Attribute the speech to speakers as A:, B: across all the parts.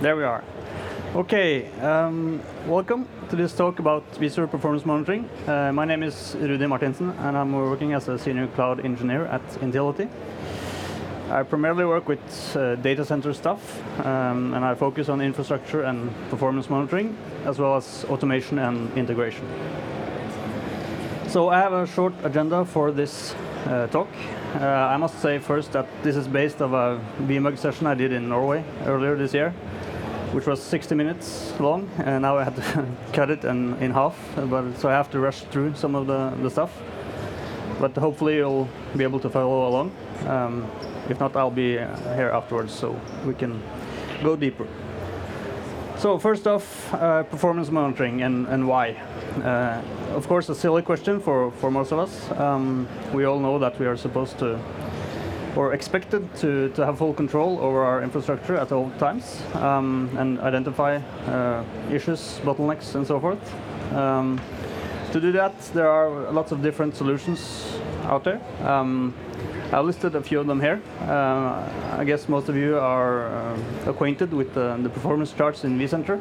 A: There we are. Okay, um, welcome to this talk about vSphere performance monitoring. Uh, my name is Rudi Martinsen, and I'm working as a senior cloud engineer at Intility. I primarily work with uh, data center stuff, um, and I focus on infrastructure and performance monitoring, as well as automation and integration. So I have a short agenda for this uh, talk. Uh, I must say first that this is based on a VMUG session I did in Norway earlier this year, which was 60 minutes long, and now I had to cut it in, in half, but so I have to rush through some of the, the stuff. But hopefully you'll be able to follow along. Um, if not, I'll be here afterwards so we can go deeper. So first off, uh, performance monitoring and, and why. Uh, of course, a silly question for, for most of us. Um, we all know that we are supposed to, or expected to, to have full control over our infrastructure at all times um, and identify uh, issues, bottlenecks, and so forth. Um, to do that, there are lots of different solutions out there. Um, I listed a few of them here. Uh, I guess most of you are uh, acquainted with the, the performance charts in vCenter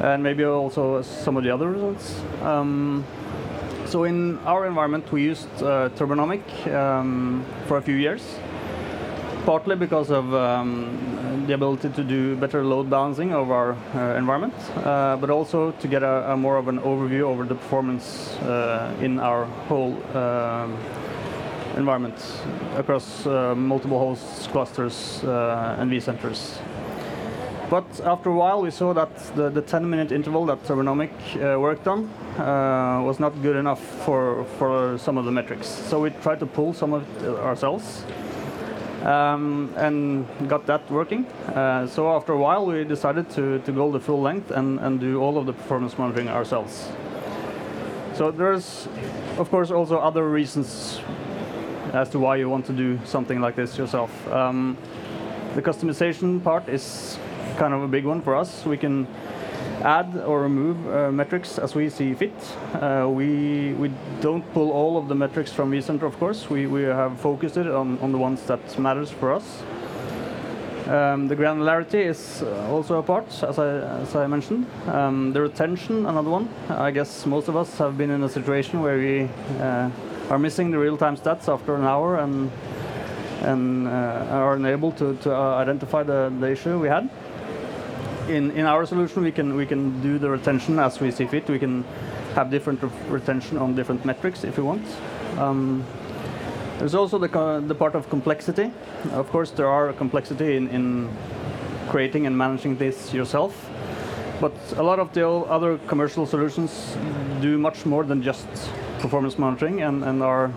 A: and maybe also some of the other results. Um, so in our environment, we used uh, Turbonomic um, for a few years, partly because of um, the ability to do better load balancing of our uh, environment, uh, but also to get a, a, more of an overview over the performance uh, in our whole um, environment across uh, multiple hosts, clusters, uh, and vCenters. But after a while, we saw that the, the 10 minute interval that Turbonomic uh, worked on uh, was not good enough for, for some of the metrics. So we tried to pull some of it ourselves um, and got that working. Uh, so after a while, we decided to, to go the full length and, and do all of the performance monitoring ourselves. So there's, of course, also other reasons as to why you want to do something like this yourself. Um, the customization part is kind of a big one for us. We can add or remove uh, metrics as we see fit. Uh, we we don't pull all of the metrics from vCenter, of course. We we have focused it on, on the ones that matters for us. Um, the granularity is uh, also a part, as I, as I mentioned. Um, the retention, another one. I guess most of us have been in a situation where we uh, are missing the real-time stats after an hour and and uh, are unable to, to uh, identify the, the issue we had in, in our solution, we can we can do the retention as we see fit. We can have different re retention on different metrics if we want. Um, there's also the the part of complexity. Of course, there are complexity in, in creating and managing this yourself. But a lot of the other commercial solutions do much more than just performance monitoring and, and are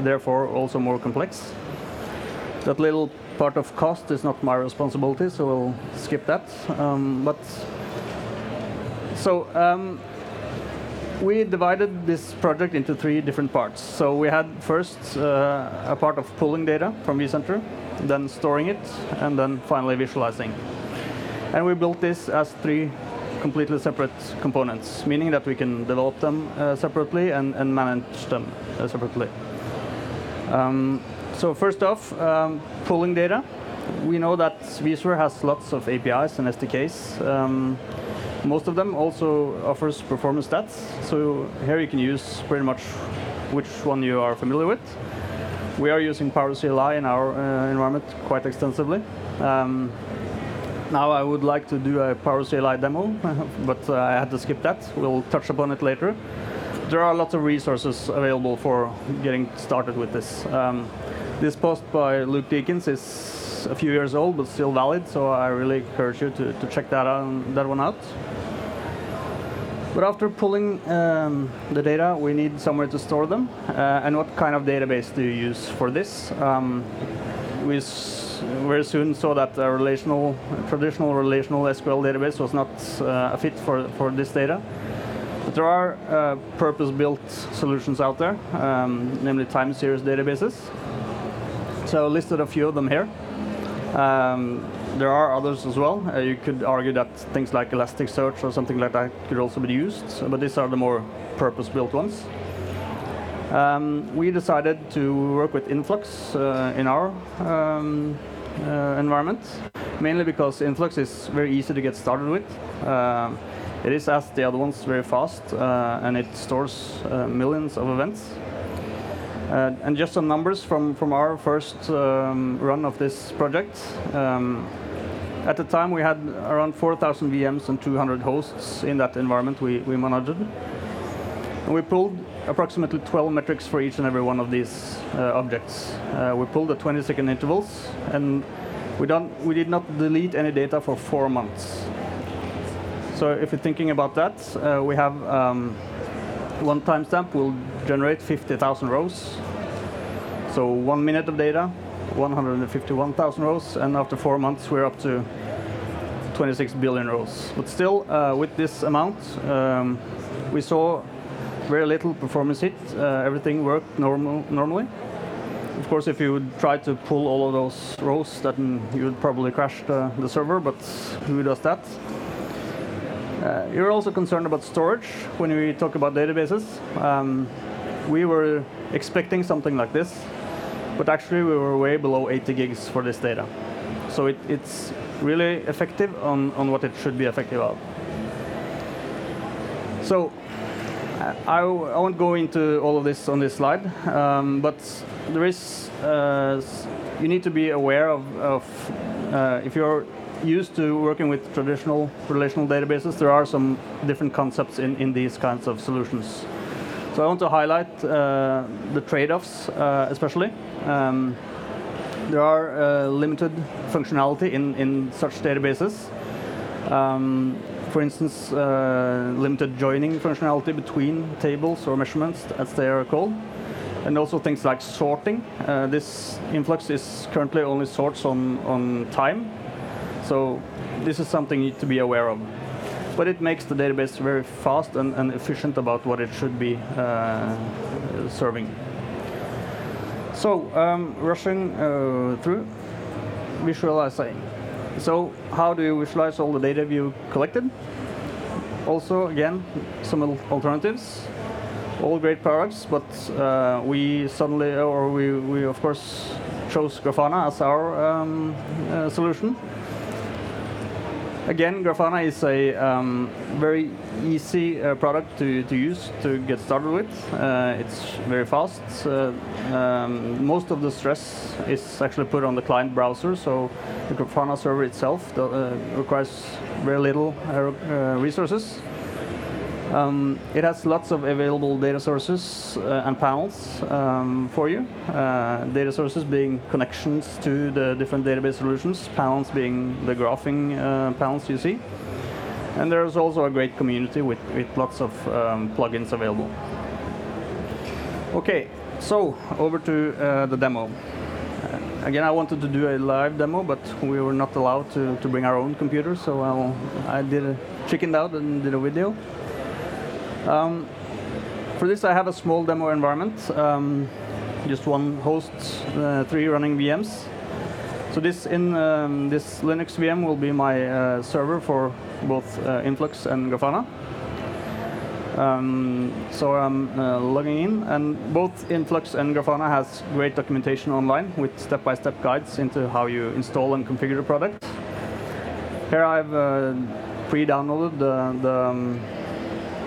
A: therefore also more complex. That little part of cost is not my responsibility, so we'll skip that. Um, but so um, we divided this project into three different parts. So we had first uh, a part of pulling data from vCenter, then storing it, and then finally visualizing. And we built this as three completely separate components, meaning that we can develop them uh, separately and, and, manage them uh, separately. Um, so first off, um, pulling data. We know that vSphere has lots of APIs and SDKs. Um, most of them also offers performance stats. So here you can use pretty much which one you are familiar with. We are using Power CLI in our uh, environment quite extensively. Um, now I would like to do a Power CLI demo, but uh, I had to skip that. We'll touch upon it later. There are lots of resources available for getting started with this. Um, this post by Luc Dekens is a few years old, but still valid, so I really encourage you to, to check that, out, that one out. But after pulling um, the data, we need somewhere to store them. Uh, and what kind of database do you use for this? Um, we very soon saw that a relational, traditional relational SQL database was not uh, a fit for, for this data. But there are uh, purpose-built solutions out there, um, namely time series databases. So listed a few of them here. Um, there are others as well. Uh, you could argue that things like Elasticsearch or something like that could also be used, but these are the more purpose-built ones. Um, we decided to work with Influx uh, in our um, uh, environment. mainly because Influx is very easy to get started with. Um, it is, as the other ones, very fast, uh, and it stores uh, millions of events. Uh, and just some numbers from, from our first um, run of this project. Um, at the time, we had around 4,000 VMs and 200 hosts in that environment we, we monitored. And we pulled approximately 12 metrics for each and every one of these uh, objects. Uh, we pulled at 20 second intervals, and we, don't, we did not delete any data for four months. So if you're thinking about that, uh, we have um, one timestamp will generate 50,000 rows. So one minute of data, 151,000 rows, and after four months we're up to 26 billion rows. But still, uh, with this amount, um, we saw very little performance hit. Uh, everything worked normal, normally. Of course, if you would try to pull all of those rows, then you would probably crash the, the server, but who does that? Uh, you're also concerned about storage when we talk about databases. Um, we were expecting something like this, but actually we were way below 80 gigs for this data. So it, it's really effective on, on what it should be effective of. So I, I won't go into all of this on this slide, um, but there is, uh, you need to be aware of, of uh, if you're used to working with traditional relational databases, there are some different concepts in, in these kinds of solutions. So I want to highlight uh, the trade-offs, uh, especially. Um, there are uh, limited functionality in, in such databases. Um, for instance, limited joining functionality between tables or measurements, as they are called. And also things like sorting. Uh, this influx is currently only sorts on, on time. So this is something you need to be aware of. But it makes the database very fast and, and efficient about what it should be uh, serving. So, um, rushing uh, through, visualizing. So, how do you visualize all the data you collected? Also, again, some alternatives. All great products, but uh, we suddenly, or we, we of course chose Grafana as our um, uh, solution. Again, Grafana is a um, very easy uh, product to, to use to get started with. Uh, it's very fast. Uh, um, most of the stress is actually put on the client browser, so the Grafana server itself uh, requires very little uh, uh, resources. Um, it has lots of available data sources uh, and panels um, for you. Uh, data sources being connections to the different database solutions, panels being the graphing uh, panels you see. And there's also a great community with, with lots of um, plugins available. Okay, so over to uh, the demo. Uh, again, I wanted to do a live demo, but we were not allowed to, to bring our own computer, so I'll, I did a chickened out and did a video. Um, for this, I have a small demo environment, um, just one host, uh, three running VMs. So this in um, this Linux VM will be my uh, server for both uh, Influx and Grafana. Um, so I'm uh, logging in, and both Influx and Grafana has great documentation online with step-by-step -step guides into how you install and configure the product. Here I've uh, pre-downloaded the, the um,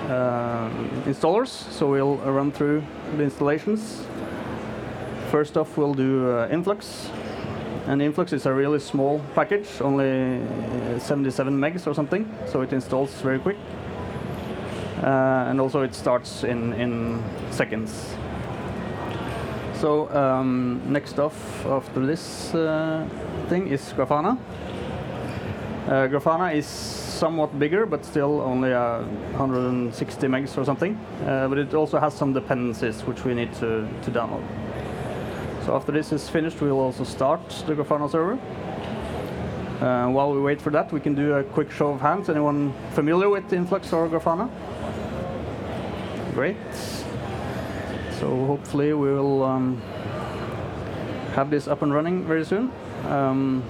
A: installers. So we'll run through the installations. First off, we'll do uh, Influx. And Influx is a really small package, only 77 megs or something, so it installs very quick. Uh, and also it starts in, in seconds. So um, next off after this uh, thing is Grafana. Uh, Grafana is somewhat bigger, but still only uh, 160 megs or something. Uh, but it also has some dependencies which we need to, to download. So after this is finished, we'll also start the Grafana server. Uh, while we wait for that, we can do a quick show of hands. Anyone familiar with Influx or Grafana? Great. So hopefully we will um, have this up and running very soon. Um,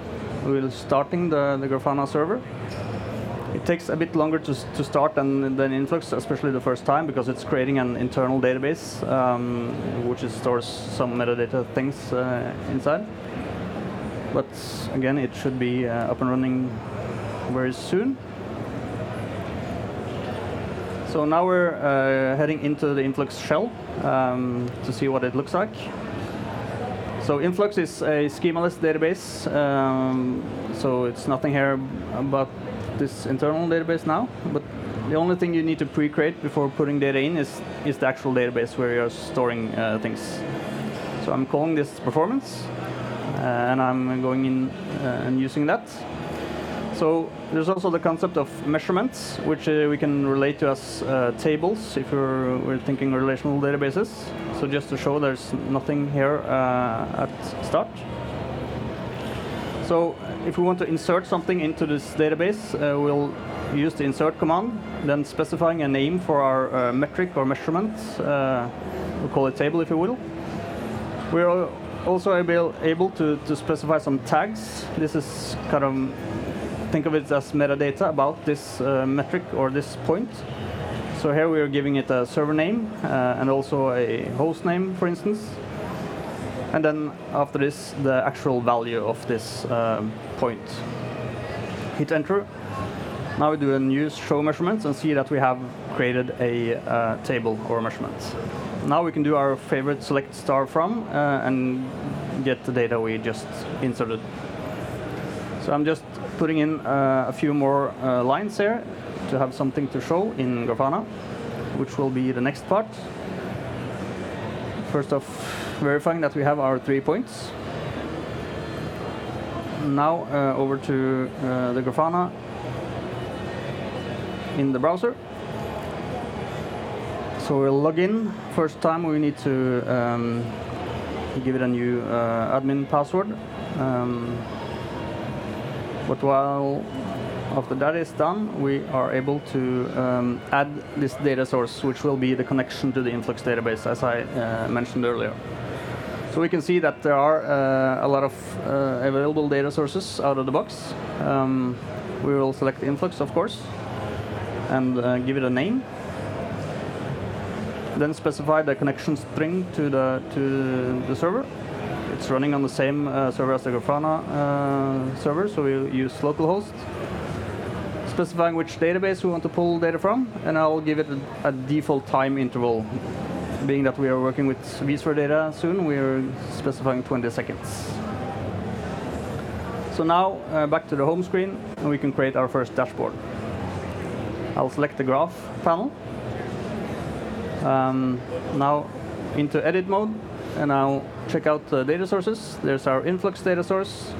A: we're starting the, the Grafana server. It takes a bit longer to, to start than, than Influx, especially the first time, because it's creating an internal database, um, which stores some metadata things uh, inside. but again, it should be uh, up and running very soon. So now we're uh, heading into the Influx shell um, to see what it looks like. So Influx is a schemaless database, um, so it's nothing here about this internal database now, but the only thing you need to pre-create before putting data in is, is the actual database where you're storing uh, things. So I'm calling this performance, uh, and I'm going in uh, and using that. So there's also the concept of measurements, which uh, we can relate to as uh, tables if we're, we're, thinking relational databases. So just to show there's nothing here uh, at start. So if we want to insert something into this database, uh, we'll use the insert command, then specifying a name for our uh, metric or measurement. Uh, we'll call it table if you will. We're also able, able to, to specify some tags. This is kind of think of it as metadata about this uh, metric or this point. So here we are giving it a server name uh, and also a host name, for instance. And then after this, the actual value of this um, point. Hit enter. Now we do a new show measurements and see that we have created a uh, table or measurements. Now we can do our favorite select star from uh, and get the data we just inserted. So I'm just putting in uh, a few more uh, lines here to have something to show in Grafana, which will be the next part. First off, verifying that we have our three points. Now uh, over to uh, the Grafana in the browser. So we'll log in. First time we need to um, give it a new uh, admin password. Um, but while after that is done, we are able to um, add this data source, which will be the connection to the Influx database, as I uh, mentioned earlier. So we can see that there are uh, a lot of uh, available data sources out of the box. Um, we will select Influx, of course, and uh, give it a name. Then specify the connection string to the to the server it's running on the same uh, server as the Grafana uh, server, so we use localhost. Specifying which database we want to pull data from, and I'll give it a, a default time interval. Being that we are working with vSphere data soon, we are specifying 20 seconds. So now, uh, back to the home screen, and we can create our first dashboard. I'll select the graph panel. Um, now, into edit mode, and I'll check out the data sources. There's our influx data source.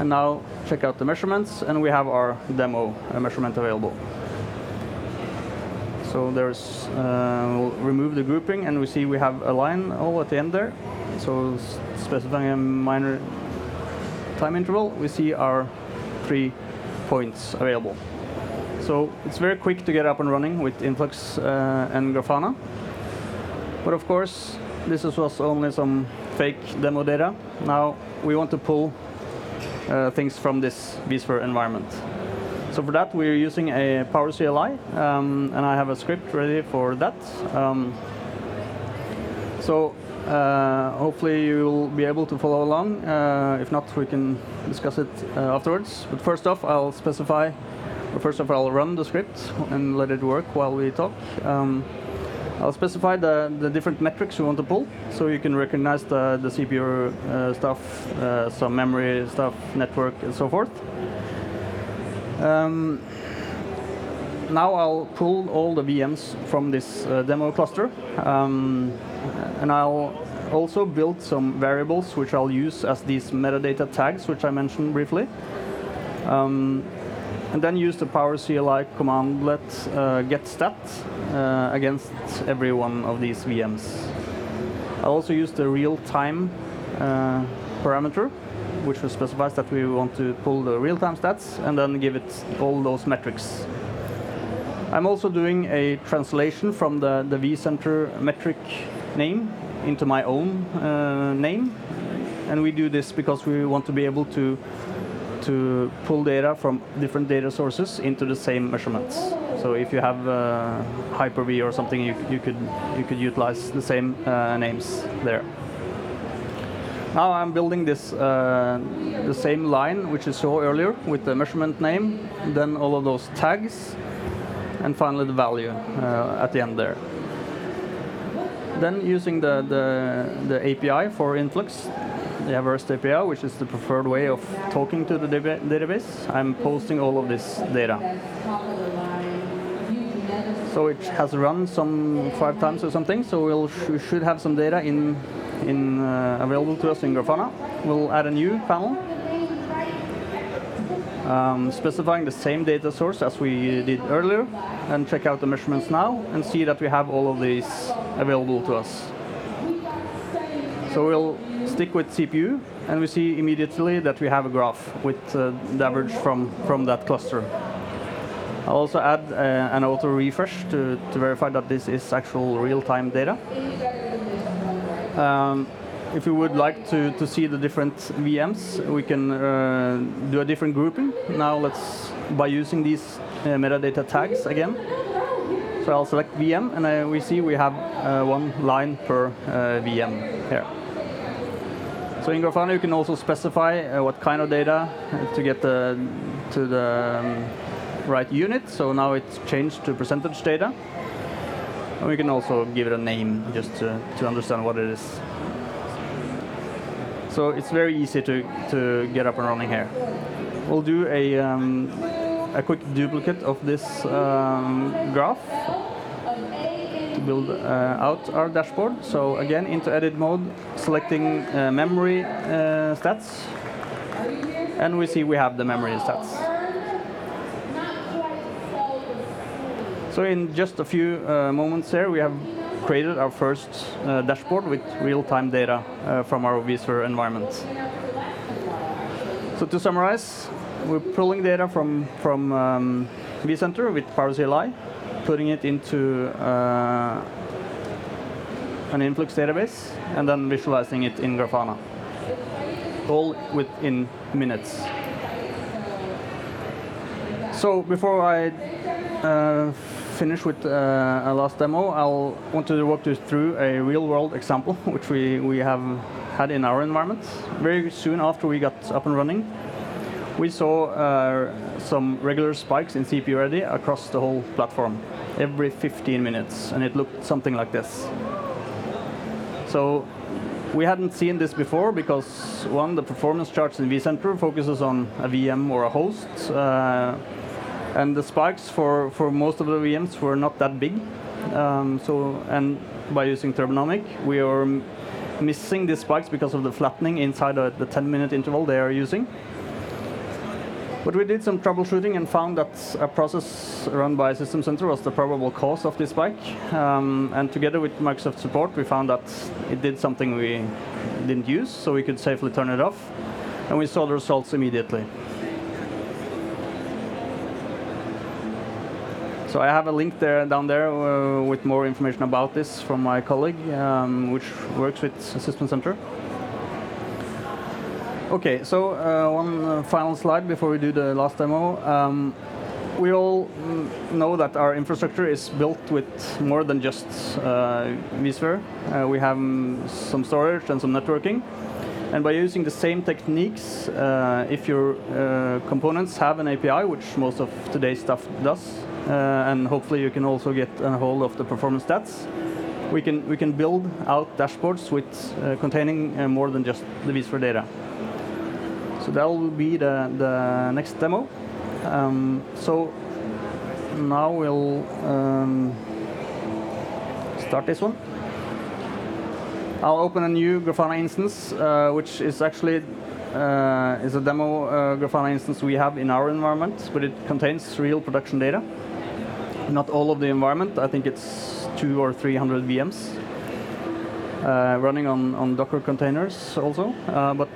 A: And now check out the measurements, and we have our demo measurement available. So there's, uh, we'll remove the grouping, and we see we have a line all at the end there. So specifying a minor time interval, we see our three points available. So it's very quick to get up and running with Influx uh, and Grafana. But of course, this was only some fake demo data. Now we want to pull uh, things from this vSphere environment. So for that, we're using a Power CLI, um, and I have a script ready for that. Um, so uh, hopefully you'll be able to follow along. Uh, if not, we can discuss it uh, afterwards. But first off, I'll specify, first off, I'll run the script and let it work while we talk. Um, I'll specify the, the different metrics you want to pull, so you can recognize the, the CPU uh, stuff, uh, some memory stuff, network, and so forth. Um, now I'll pull all the VMs from this uh, demo cluster, um, and I'll also build some variables which I'll use as these metadata tags, which I mentioned briefly. Um, and then use the Power CLI commandlet uh, get stat uh, against every one of these VMs. I also use the real-time uh, parameter, which specifies that we want to pull the real-time stats and then give it all those metrics. I'm also doing a translation from the, the vCenter metric name into my own uh, name. And we do this because we want to be able to to pull data from different data sources into the same measurements. So if you have uh, Hyper-V or something, you, you, could you could utilize the same uh, names there. Now I'm building this uh, the same line which you saw earlier with the measurement name, then all of those tags, and finally the value uh, at the end there. Then using the, the, the API for Influx, the Averse API, which is the preferred way of talking to the data database, I'm posting all of this data. So it has run some five times or something, so we'll we should have some data in, in uh, available to us in Grafana. We'll add a new panel um, specifying the same data source as we did earlier and check out the measurements now and see that we have all of these available to us. So we'll stick with CPU and we see immediately that we have a graph with uh, the average from, from that cluster. I'll also add uh, an auto refresh to, to verify that this is actual real-time data. Um, if you would like to, to see the different VMs, we can uh, do a different grouping. Now let's, by using these uh, metadata tags again. So I'll select VM, and uh, we see we have uh, one line per uh, VM here. So in Grafana, you can also specify uh, what kind of data to get the, to the um, right unit. So now it's changed to percentage data. And we can also give it a name just to, to understand what it is. So it's very easy to, to get up and running here. We'll do a, um, a quick duplicate of this um, graph to build uh, out our dashboard. So again, into edit mode, selecting uh, memory uh, stats. And we see we have the memory stats. So in just a few uh, moments there, we have created our first uh, dashboard with real-time data uh, from our vSphere environment. So to summarize, we're pulling data from, from um, vCenter with PowerCLI, putting it into uh, an Influx database, and then visualizing it in Grafana, all within minutes. So before I uh, finish with uh, a last demo, I'll want to walk you through a real-world example, which we, we have had in our environment. Very soon after we got up and running, we saw uh, some regular spikes in CPU ready across the whole platform, every 15 minutes, and it looked something like this. So we hadn't seen this before because, one, the performance charts in vCenter focuses on a VM or a host, uh, and the spikes for, for most of the VMs were not that big. Um, so, and by using Turbonomic, we are missing these spikes because of the flattening inside the, the 10 minute interval they are using. But we did some troubleshooting and found that a process run by System Center was the probable cause of this spike. Um, and together with Microsoft support, we found that it did something we didn't use, so we could safely turn it off. And we saw the results immediately. So I have a link there down there uh, with more information about this from my colleague, um, which works with System Center. Okay, so uh, one uh, final slide before we do the last demo. Um, we all know that our infrastructure is built with more than just uh, vSphere. Uh, we have some storage and some networking. And by using the same techniques, uh, if your uh, components have an API, which most of today's stuff does, uh, and hopefully you can also get a hold of the performance stats, we can, we can build out dashboards with containing more than just the vSphere data. So that will be the, the next demo. Um, so now we'll um, start this one. I'll open a new Grafana instance, uh, which is actually uh, is a demo uh, Grafana instance we have in our environment, but it contains real production data. Not all of the environment. I think it's two or three hundred VMs uh, running on, on Docker containers also. Uh, but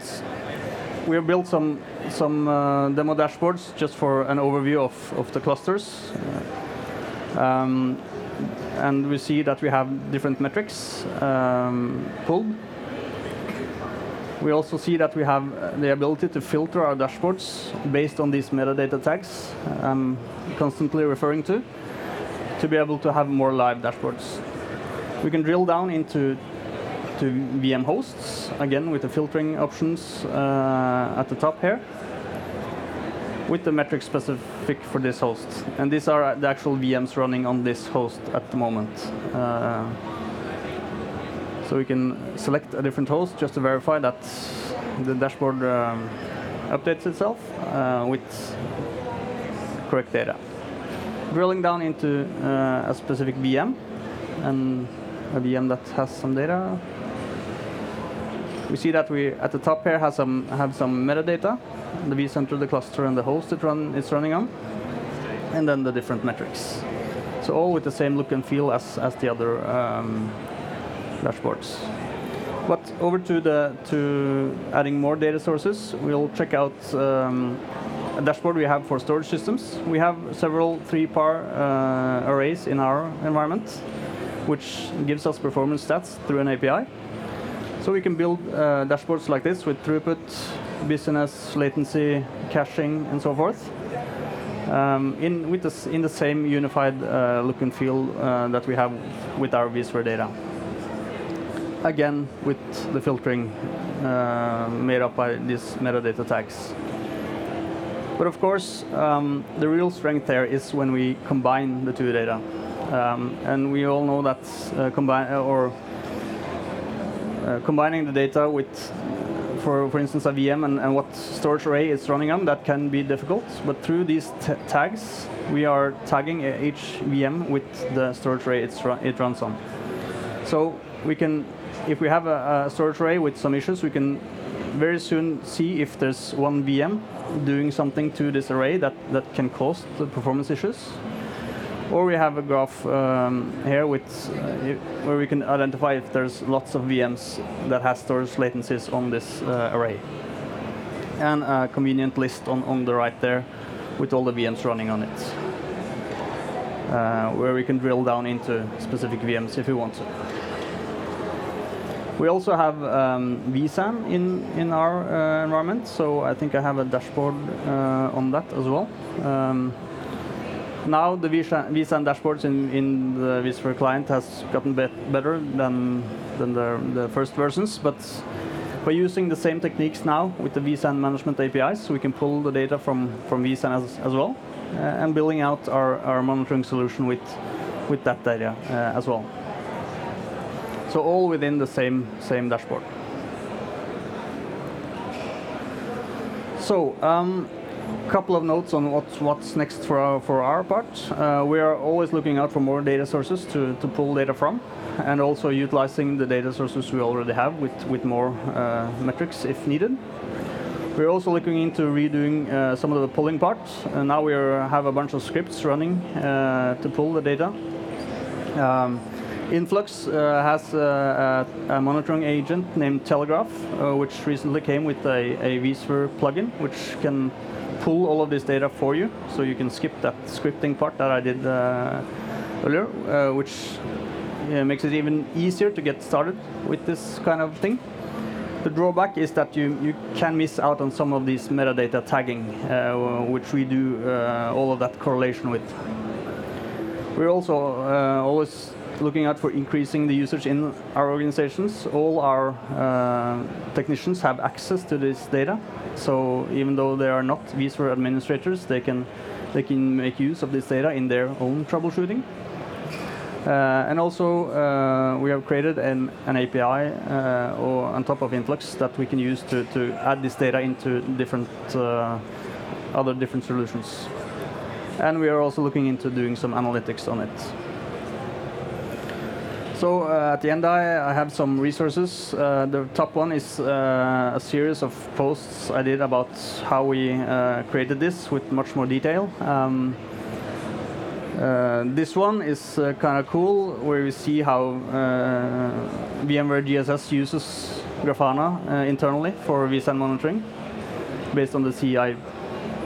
A: we have built some some uh, demo dashboards just for an overview of, of the clusters. Um, and we see that we have different metrics um, pulled. We also see that we have the ability to filter our dashboards based on these metadata tags I'm constantly referring to, to be able to have more live dashboards. We can drill down into to VM hosts, again with the filtering options uh, at the top here, with the metric specific for this host. And these are the actual VMs running on this host at the moment. Uh, so we can select a different host just to verify that the dashboard um, updates itself uh, with correct data. Drilling down into uh, a specific VM and a VM that has some data. We see that we at the top here has some have some metadata, the vCenter, the cluster, and the host it run it's running on, and then the different metrics. So all with the same look and feel as as the other um, dashboards. But over to the to adding more data sources, we'll check out um, a dashboard we have for storage systems. We have several 3PAR uh, arrays in our environment, which gives us performance stats through an API. So we can build uh, dashboards like this with throughput, business, latency, caching, and so forth. Um, in, with this, in the same unified uh, look and feel uh, that we have with our vSphere data again with the filtering uh, made up by these metadata tags. But of course, um, the real strength there is when we combine the two data. Um, and we all know that uh, combine or Uh, combining the data with, for, for instance, a VM and, and, what storage array it's running on, that can be difficult. But through these tags, we are tagging each VM with the storage array it runs on. So we can if we have a, a, storage array with some issues, we can very soon see if there's one VM doing something to this array that, that can cause the performance issues. Or we have a graph um, here with, uh, where we can identify if there's lots of VMs that has storage latencies on this uh, array. And a convenient list on, on the right there with all the VMs running on it. Uh, where we can drill down into specific VMs if we want to. We also have um, vSAN in, in our uh, environment, so I think I have a dashboard uh, on that as well. Um, now the vSAN, dashboards in, in the vSphere client has gotten bet better than, than the, the first versions, but by using the same techniques now with the vSAN management APIs, we can pull the data from, from vSAN as, as well, uh, and building out our, our monitoring solution with, with that data uh, as well. So all within the same, same dashboard. So, um, couple of notes on what's, what's next for our, for our part. Uh, we are always looking out for more data sources to, to pull data from, and also utilizing the data sources we already have with, with more uh, metrics if needed. We're also looking into redoing uh, some of the pulling parts. And now we have a bunch of scripts running uh, to pull the data. Um, Influx uh, has a, a, monitoring agent named Telegraf, uh, which recently came with a, a vSphere plugin, which can pull all of this data for you. So you can skip that scripting part that I did uh, earlier, uh, which makes it even easier to get started with this kind of thing. The drawback is that you, you can miss out on some of these metadata tagging, uh, which we do uh, all of that correlation with. We're also always looking out for increasing the usage in our organizations. All our uh, technicians have access to this data, so even though they are not vSphere administrators, they can they can make use of this data in their own troubleshooting. Uh, and also, uh, we have created an, an API uh, or on top of Influx that we can use to, to add this data into different uh, other different solutions. And we are also looking into doing some analytics on it. So uh, at the end, I, I, have some resources. Uh, the top one is uh, a series of posts I did about how we uh, created this with much more detail. Um, uh, this one is uh, kind of cool, where we see how VMware GSS uses Grafana internally for vSAN monitoring, based on the CI,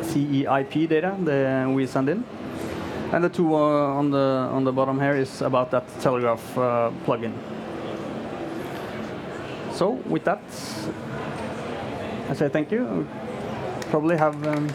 A: CEIP data that we send in. And the two uh, on the on the bottom here is about that Telegraf uh, plugin. So with that, I say thank you. Probably have. Um,